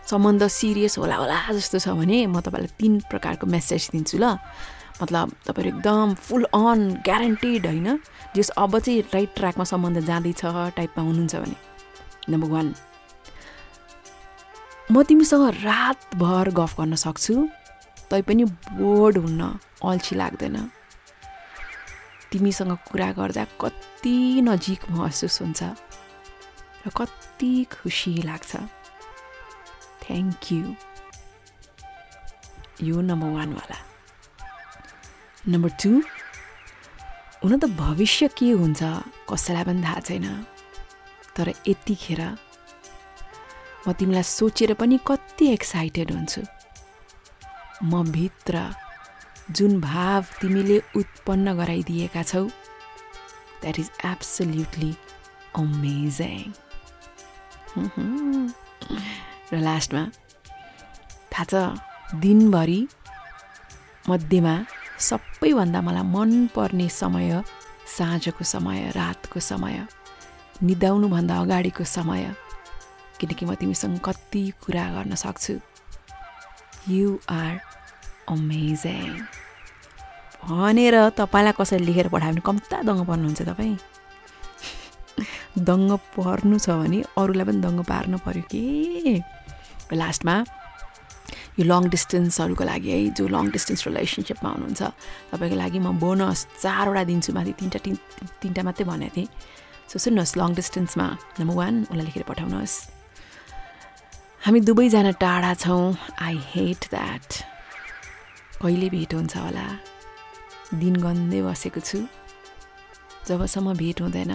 सम्बन्ध सिरियस होला होला जस्तो छ भने म तपाईँलाई तिन प्रकारको मेसेज दिन्छु ल। मतलब तपाईँहरू एकदम फुल अन ग्यारेन्टेड होइन? जस अब चाहिँ राइट ट्र्याकमा सम्बन्ध जाँदैछ टाइपमा हुनुहुन्छ भने। नम्बर वान म तिमीसँग रातभर गफ गर्न सक्छु। तैपनि बोर्ड हुन्न अल्छी लाग्दैन। तिमीसँग कुरा गर्दा कति नजिक महसुस हुन्छ र कति खुसी लाग्छ। थ्याङ्क यू यो नम्बर वानवाला नम्बर टू हुन त भविष्य के हुन्छ कसैलाई पनि थाहा छैन तर यतिखेर म तिमीलाई सोचेर पनि कति एक्साइटेड हुन्छु। म भित्र जुन भाव तिमीले उत्पन्न गराइदिएका छौ द्याट इज एब्सोल्युटली अमेजिङ र लास्टमा थाहा छ दिनभरि मध्येमा सबैभन्दा मलाई मनपर्ने समय साँझको समय रातको समय निदाउनुभन्दा अगाडिको समय किनकि म तिमीसँग कति कुरा गर्न सक्छु। यु आर अमेजिङ भनेर तपाईँलाई कसैले लेखेर पठायो भने कम्ता दङ्ग पर्नुहुन्छ तपाईँ दङ्ग पर्नु छ भने अरूलाई पनि दङ्ग पार्नु पऱ्यो के लास्टमा यो लङ डिस्टेन्सहरूको लागि है जो लङ डिस्टेन्स रिलेसनसिपमा हुनुहुन्छ तपाईँको लागि म बोनस चारवटा दिन्छु माथि तिनवटा तिन तिनवटा मात्रै भनेको थिएँ सो सुन्नुहोस् लङ डिस्टेन्समा नम्बर वान उसलाई लेखेर पठाउनुहोस् हामी दुवैजना टाढा छौँ आई हेट द्याट कहिले भेट हुन्छ होला? दिन गन्दै बसेको छु। जबसम्म भेट हुँदैन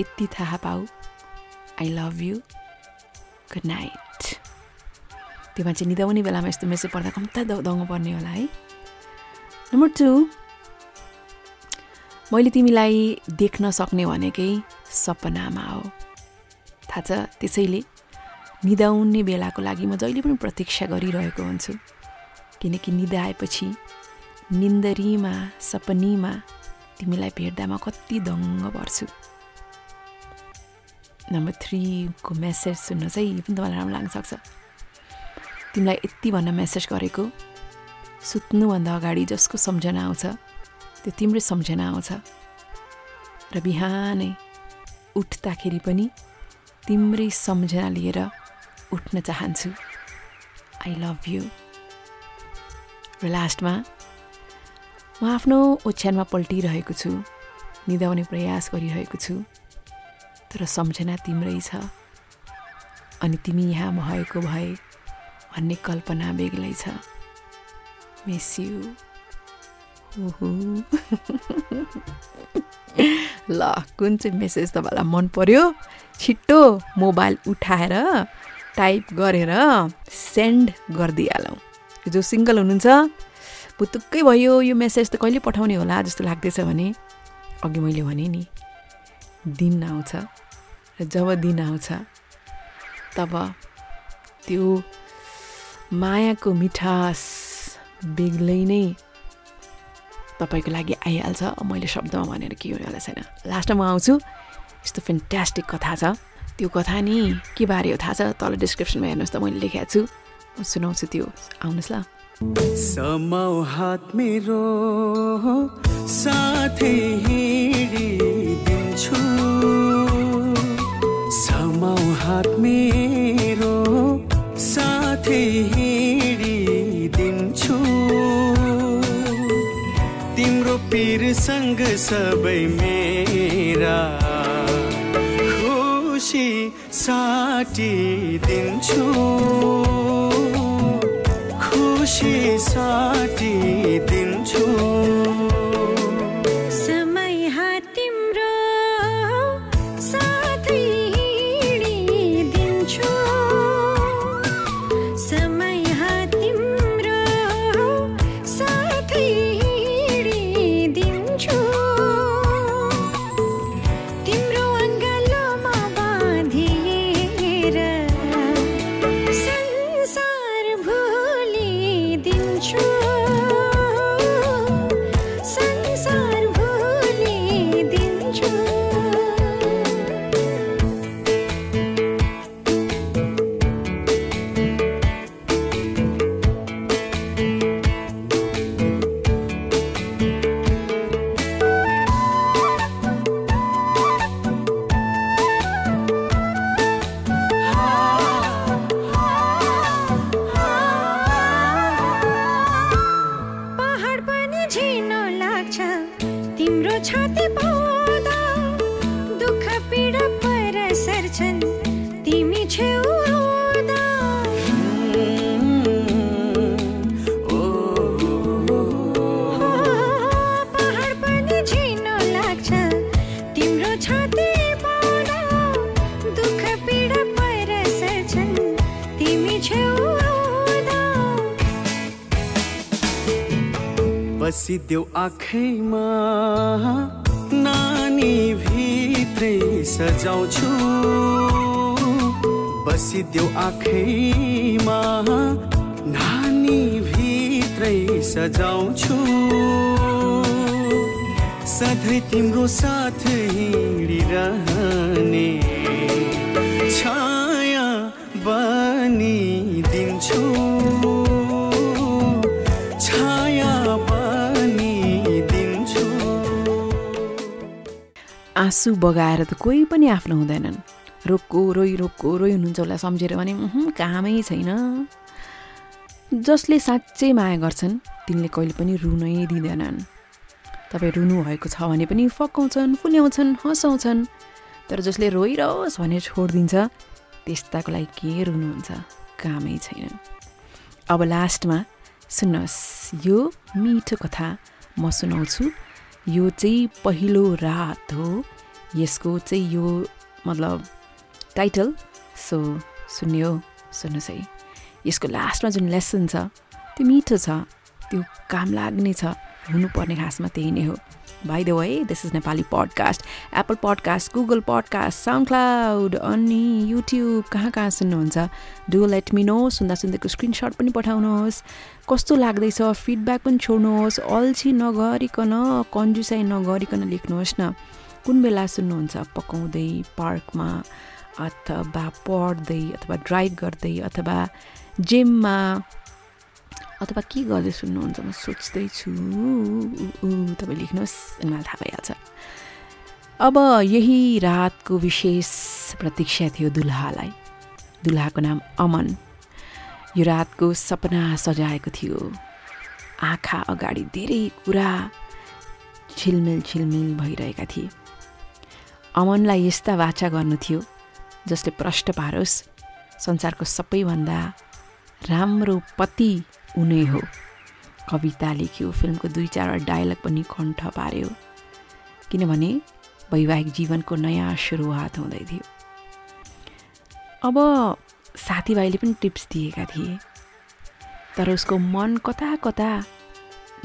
यति थाहा पाऊ। I love you good night त्यो मान्छे निदाउने बेलामा यस्तो मेसेज पढ्दा कम्ता दङ्ग पर्ने होला है। नम्बर टू मैले तिमीलाई देख्न सक्ने भनेकै सपनामा हो। थाहा छ त्यसैले निदाउने बेलाको लागि म जहिले पनि प्रतीक्षा गरिरहेको हुन्छु। किनकि निदाएपछि निन्दरीमा सपनीमा तिमीलाई भेट्दा म कति दङ्ग पर्छु। नम्बर थ्रीको मेसेज सुन्न चाहिँ पनि तपाईँलाई राम्रो लाग्न सक्छ तिमीलाई यति भन्न मेसेज गरेको सुत्नुभन्दा अगाडि जसको सम्झना आउँछ त्यो तिम्रै सम्झना आउँछ। र बिहानै उठ्दाखेरि पनि तिम्रै सम्झना लिएर उठ्न चाहन्छु। आई लभ यु र लास्टमा म आफ्नो ओछ्यानमा पल्टिरहेको छु निदाउने प्रयास गरिरहेको छु तर सम्झना तिम्रै छ। अनि तिमी यहाँ भएको भए भन्ने कल्पना बेग्लै छ। मिस यु ल कुन चाहिँ मेसेज तपाईँलाई मन पर्यो? छिट्टो मोबाइल उठाएर टाइप गरेर सेन्ड गरिदिइहालौँ। जो सिङ्गल हुनुहुन्छ पुतुक्कै भयो यो मेसेज त कहिले पठाउने होला जस्तो लाग्दैछ भने अघि मैले भने नि दिन आउँछ र जब दिन आउँछ तब त्यो मायाको मिठास बेग्लै नै तपाईँको लागि आइहाल्छ। मैले शब्दमा भनेर के होला छैन। लास्टमा म आउँछु। यस्तो फेन्टास्टिक कथा छ। त्यो कथा नि के बारे हो थाहा छ? तल डिस्क्रिप्सनमा हेर्नुहोस् त मैले लेखेको छु। सुनाउँछु त्यो आउनुहोस् ल। समाउ हात मेरो साथै हिँडिदिन्छु। समाउ हात मेरो साथै हिँडिदिन्छु। तिम्रो पिरसँग सबै मेरा खुसी साटिदिन्छु। बसिदेऊ आँखैमा नानी भित्रै सजाउँछु। बसिदेऊ आँखैमा नानी भित्रै सजाउँछु। सधैँ तिम्रो साथ हिँडिरहने छाया बनिदिन्छु। आँसु बगाएर त कोही पनि आफ्नो हुँदैनन्। रोक्को रोइ रोक्को रोइ हुनुहुन्छ उसलाई सम्झेर भने "उहुँ, कामै छैन। जसले साँच्चै माया गर्छन् तिनले कहिले पनि रुनै दिँदैनन्। तपाईँ रुनु भएको छ भने पनि फकाउँछन् फुल्याउँछन् हँसाउँछन्। तर जसले रोइरहोस् भने छोडिदिन्छ त्यस्ताको लागि के रुनुहुन्छ? कामै छैन। अब लास्टमा सुन्नुहोस् यो मिठो कथा म सुनाउँछु। यो चाहिँ पहिलो रात हो। यसको चाहिँ यो मतलब टाइटल सो सुन्यो सुन्नुहोस् है। यसको लास्टमा जुन लेसन छ त्यो मिठो छ त्यो काम लाग्ने छ हुनुपर्ने खासमा त्यही नै हो। By the way this is Nepali podcast Apple podcast Google podcast SoundCloud अनि युट्युब कहाँ कहाँ सुन्नुहुन्छ? डु लेट मी नो सुन्दा सुन्दैको स्क्रिनसट पनि पठाउनुहोस्। कस्तो लाग्दैछ? फिडब्याक पनि छोड्नुहोस्। अल्छी नगरिकन कन्जुसाइ नगरिकन लेख्नुहोस् न। कुन बेला सुन्नुहुन्छ? पकाउँदै पार्कमा अथवा पढ्दै अथवा ड्राइभ गर्दै अथवा जिममा अथवा के गर्दै सुन्नुहुन्छ? म सोच्दैछु। तपाईँ लेख्नुहोस् अनि मलाई थाहा भइहाल्छ। अब यही रातको विशेष प्रतीक्षा थियो दुल्हालाई। दुल्हाको नाम अमन। यो रातको सपना सजाएको थियो। आँखा अगाडि धेरै कुरा छिलमिल छिलमिल भइरहेका थिए। अमनलाई यस्ता वाचा गर्नु थियो जसले प्रष्ट पारोस् संसारको सबैभन्दा राम्रो पति उनै हो। कविता लेख्यो फिल्मको दुई चारवटा डायलग पनि कण्ठ पार्यो। किनभने वैवाहिक जीवनको नयाँ सुरुवात हुँदै थियो। अब साथीभाइले पनि टिप्स दिएका थिए। तर उसको मन कता कता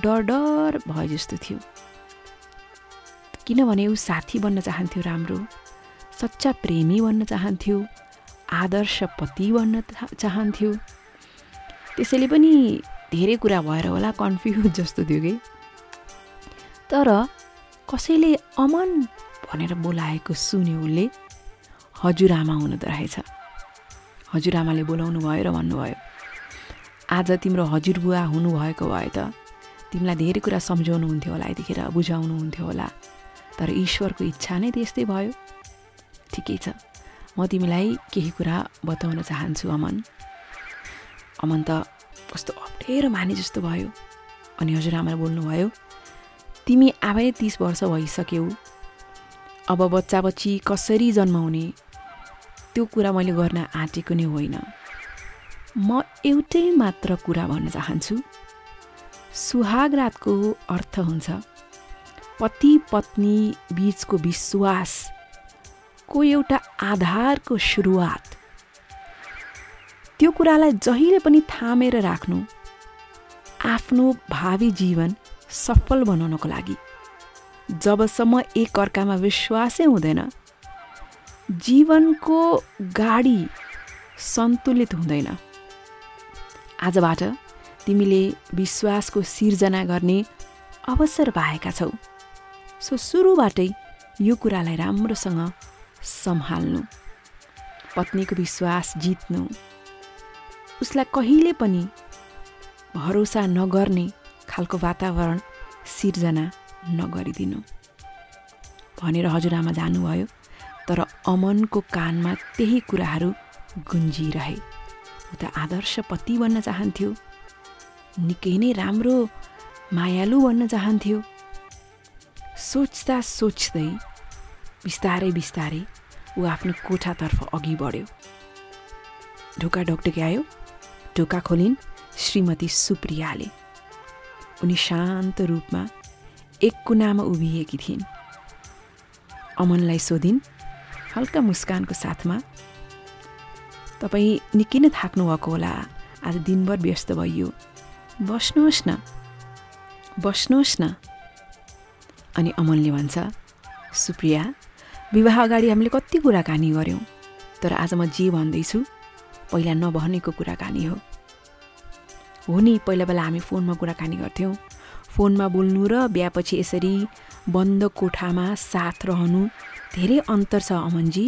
डर डर भयो जस्तो थियो। किनभने ऊ साथी बन्न चाहन्थ्यो राम्रो सच्चा प्रेमी बन्न चाहन्थ्यो आदर्श पति बन्न चाह- चाहन्थ्यो। त्यसैले पनि धेरै कुरा भएर होला कन्फ्युज जस्तो थियो कि। तर कसैले अमन भनेर बोलाएको सुन्यो उसले हजुरआमा हुनुहुँदो रहेछ। हजुरआमाले बोलाउनु भयो र भन्नुभयो आज तिम्रो हजुरबुवा हुनुभएको भए त तिमीलाई धेरै कुरा सम्झाउनुहुन्थ्यो होला यतिखेर बुझाउनुहुन्थ्यो होला। तर ईश्वरको इच्छा नै त्यस्तै भयो। ठिकै छ। म तिमीलाई केही कुरा बताउन चाहन्छु अमन। अमन त कस्तो अप्ठ्यारो माने जस्तो भयो। अनि हजुरआमाले बोल्नुभयो तिमी आफै तिस वर्ष भइसक्यौ। अब बच्चा बच्ची कसरी जन्माउने? त्यो कुरा मैले गर्न आँटेको नै होइन। म एउटै मात्र कुरा भन्न चाहन्छु। सुहाग रातको अर्थ हुन्छ पति पत्नी बिचको विश्वासको एउटा आधारको सुरुवात। त्यो कुरालाई जहिले पनि थामेर राख्नु आफ्नो भावी जीवन सफल बनाउनको लागि। जबसम्म एकअर्कामा विश्वासै हुँदैन जीवनको गाडी सन्तुलित हुँदैन। आजबाट तिमीले विश्वासको सिर्जना गर्ने अवसर पाएका छौ। सो सुरुबाटै यो कुरालाई राम्रोसँग सम्हाल्नु पत्नीको विश्वास जित्नु। उसलाई कहिले पनि भरोसा नगर्ने खालको वातावरण सिर्जना नगरिदिनु। भनेर हजुरआमा जानुभयो तर अमनको कानमा त्यही कुराहरू गुन्जिरहे। त आदर्श पति बन्न चाहन्थ्यो निकै नै राम्रो मायालु बन्न चाहन्थ्यो। सोच्दा सोच्दै बिस्तारै बिस्तारै ऊ आफ्नो कोठातर्फ अघि बढ्यो। ढोका ढोकढोकी आयो। ढोका खोलिन् श्रीमती सुप्रियाले। उनी शान्त रूपमा एक कुनामा उभिएकी थिइन्। अमनलाई सोधिन् हल्का मुस्कानको साथमा तपाईँ निकै नै थाक्नुभएको होला। आज दिनभर व्यस्त भइयो। बस्नुहोस् न। बस्नुहोस् न। अनि अमनले भन्छ सुप्रिया विवाह अगाडि हामीले कति कुराकानी गऱ्यौँ तर आज म जे भन्दैछु पहिला नभनेको कुराकानी हो। हो नि पहिला बेला हामी फोनमा कुराकानी गर्थ्यौँ। फोनमा बोल्नु र बिहापछि यसरी बन्द कोठामा साथ रहनु धेरै अन्तर छ अमनजी।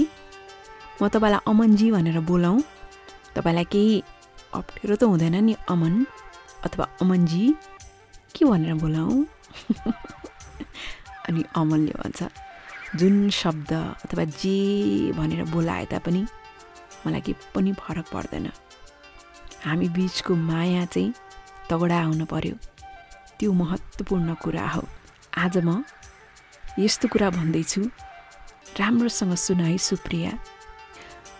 म तपाईँलाई अमनजी भनेर बोलाउँ। तपाईँलाई केही अप्ठ्यारो त हुँदैन नि अमन अथवा अमनजी। के भनेर बोलाउँ? अनि अमनले भन्छ जुन शब्द अथवा जे भनेर बोलाए तापनि मलाई केही पनि फरक पर्दैन। हामी बिचको माया चाहिँ तगडा हुनु पर्यो। त्यो महत्त्वपूर्ण कुरा हो। आज म यस्तो कुरा भन्दैछु। राम्रोसँग सुन है सुप्रिया।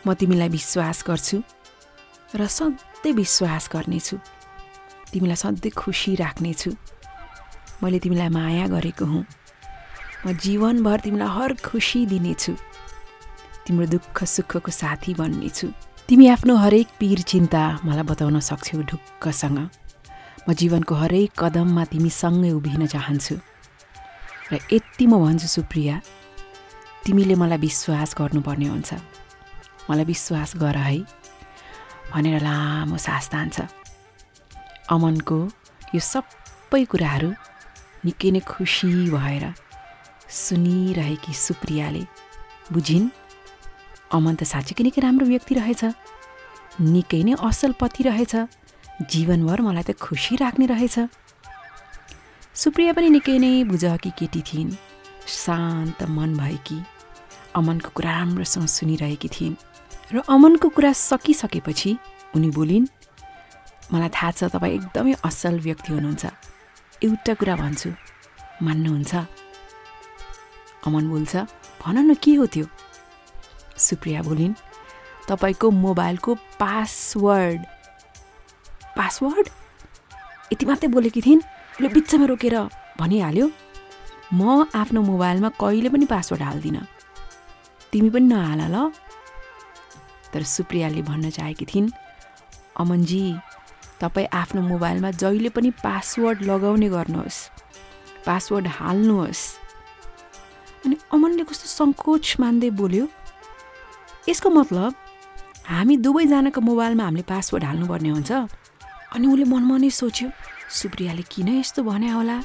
म तिमीलाई विश्वास गर्छु र सधैँ विश्वास गर्नेछु। तिमीलाई सधैँ खुसी राख्नेछु। मैले तिमीलाई माया गरेको हुँ। म जीवनभर तिमीलाई हर खुसी दिनेछु। तिम्रो दुःख सुखको साथी बन्नेछु। तिमी आफ्नो हरेक पीर चिन्ता मलाई बताउन सक्छौ ढुक्कसँग। म जीवनको हरेक कदममा तिमीसँगै उभिन चाहन्छु। र यति म भन्छु सुप्रिया तिमीले मलाई विश्वास गर्नुपर्ने हुन्छ। मलाई विश्वास गर है भनेर लामो सास तान्छ। अमनको यो सबै कुराहरू निकै नै खुसी भएर सुनिरहेकी सुप्रियाले बुझिन् अमन त साँच्चीकै निकै राम्रो व्यक्ति रहेछ। निकै नै असल पति रहेछ। जीवनभर मलाई त खुसी राख्ने रहेछ। सुप्रिया पनि निकै नै बुझकी केटी थिइन्। शान्त मन भएकी अमनको कुरा राम्रोसँग सुनिरहेकी थिइन्। र अमनको कुरा सकिसकेपछि उनी बोलिन् मलाई थाहा छ तपाईँ एकदमै असल व्यक्ति हुनुहुन्छ। एउटा कुरा भन्छु। मान्नुहुन्छ? अमन बोल्छ भन न के हो त्यो? सुप्रिया बोलिन् तपाईँको मोबाइलको पासवर्ड पासवर्ड? यति मात्रै बोलेकी थिइन्? उसले बिचमा रोकेर भनिहाल्यो? म आफ्नो मोबाइलमा कहिले पनि पासवर्ड हाल्दिनँ। तिमी पनि नहाल ल। तर सुप्रियाले भन्न चाहेकी थिइन् अमनजी तपाईँ आफ्नो मोबाइलमा जहिले पनि पासवर्ड लगाउने गर्नुहोस् पासवर्ड हाल्नुहोस्। अनि अमनले कस्तो सङ्कोच मान्दै बोल्यो। यसको मतलब हामी दुवैजनाको मोबाइलमा हामीले पासवर्ड हाल्नुपर्ने हुन्छ। अनि उसले मनमा नै सोच्यो सुप्रियाले किन यस्तो भने होला?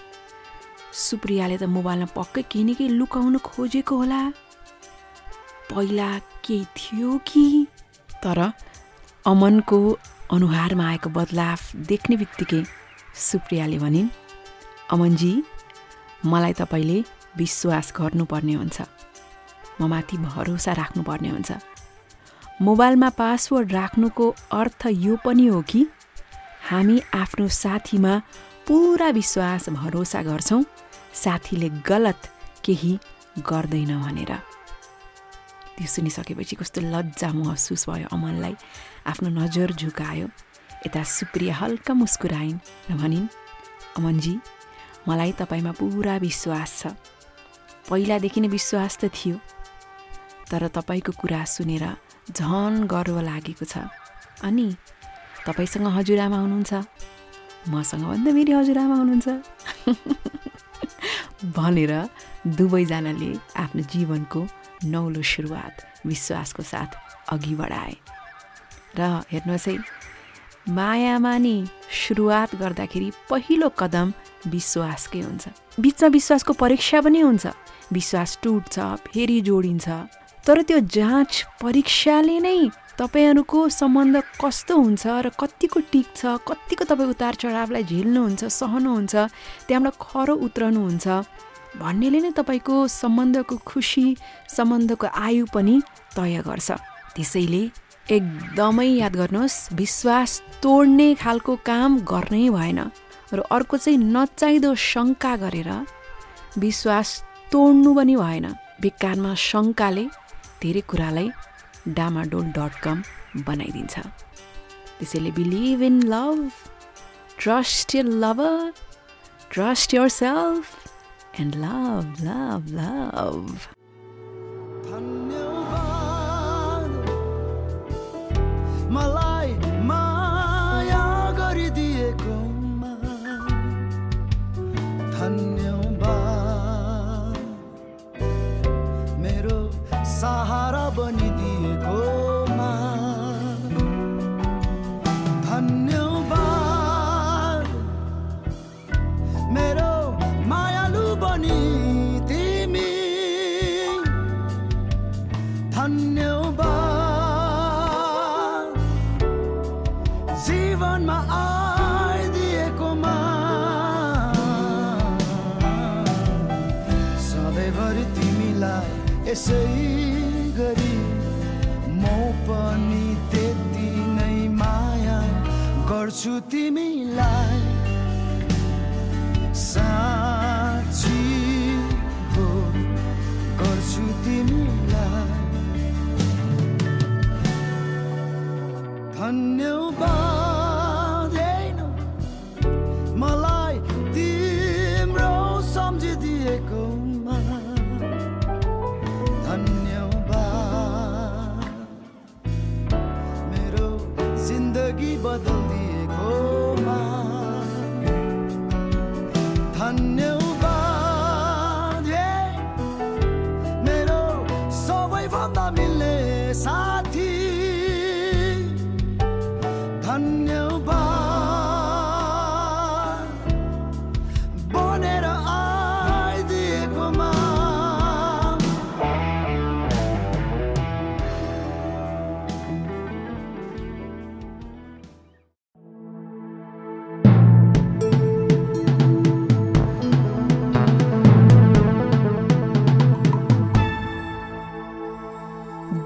सुप्रियाले त मोबाइलमा पक्कै केही लुकाउनु खोजेको होला। पहिला केही थियो कि? तर अमनको अनुहारमा आएको बदलाव देख्ने बित्तिकै सुप्रियाले भनिन् अमनजी मलाई तपाईँले विश्वास गर्नुपर्ने हुन्छ। म माथि भरोसा राख्नुपर्ने हुन्छ। मोबाइलमा पासवर्ड राख्नुको अर्थ यो पनि हो कि हामी आफ्नो साथीमा पुरा विश्वास भरोसा गर्छौँ साथीले गलत केही गर्दैन भनेर। त्यो सुनिसकेपछि कस्तो लज्जा महसुस भयो अमनलाई आफ्नो नजर झुकायो। यता सुप्रिया हल्का मुस्कुराइन् र भनिन् अमनजी मलाई तपाईँमा पुरा विश्वास छ। पहिलादेखि नै विश्वास त थियो तर तपाईँको कुरा सुनेर झन गर्व लागेको छ। अनि तपाईँसँग हजुरआमा हुनुहुन्छ? मसँग भन्दा फेरि हजुरआमा हुनुहुन्छ? भनेर दुवैजनाले आफ्नो जीवनको नौलो सुरुवात विश्वासको साथ अघि बढाए। र हेर्नुहोस् है मायामा नि सुरुवात गर्दाखेरि पहिलो कदम विश्वासकै हुन्छ। बिचमा विश्वासको परीक्षा पनि हुन्छ। विश्वास टुट्छ फेरि जोडिन्छ। तर त्यो जाँच परीक्षाले नै तपाईँहरूको सम्बन्ध कस्तो हुन्छ र कतिको टिक्छ कतिको तपाईँ उतार चढावलाई झेल्नुहुन्छ सहनुहुन्छ त्यहाँबाट खरो उत्रनुहुन्छ भन्नेले नै तपाईँको सम्बन्धको खुसी सम्बन्धको आयु पनि तय गर्छ। त्यसैले एकदमै याद गर्नुहोस् विश्वास तोड्ने खालको काम गर्नै भएन र अर्को चाहिँ नचाहिँदो शङ्का गरेर विश्वास तोड्नु पनि भएन। बेकारमा शङ्काले धेरै कुरालाई डामाडोल डट कम बनाइदिन्छ। त्यसैले believe in love trust your lover trust yourself and love love love मलाई माया धन्यवाद। मेरो साह बनिदिएकोमा। धन्यवाद। मेरो मायालु बनि तिमी। धन्यवाद। जीवनमा आइदिएकोमा। सधैँभरि तिमीलाई यसै गरी म पनि त्यति नै माया गर्छु तिमीलाई। साँची हो गर्छु तिमीलाई। धन्यवाद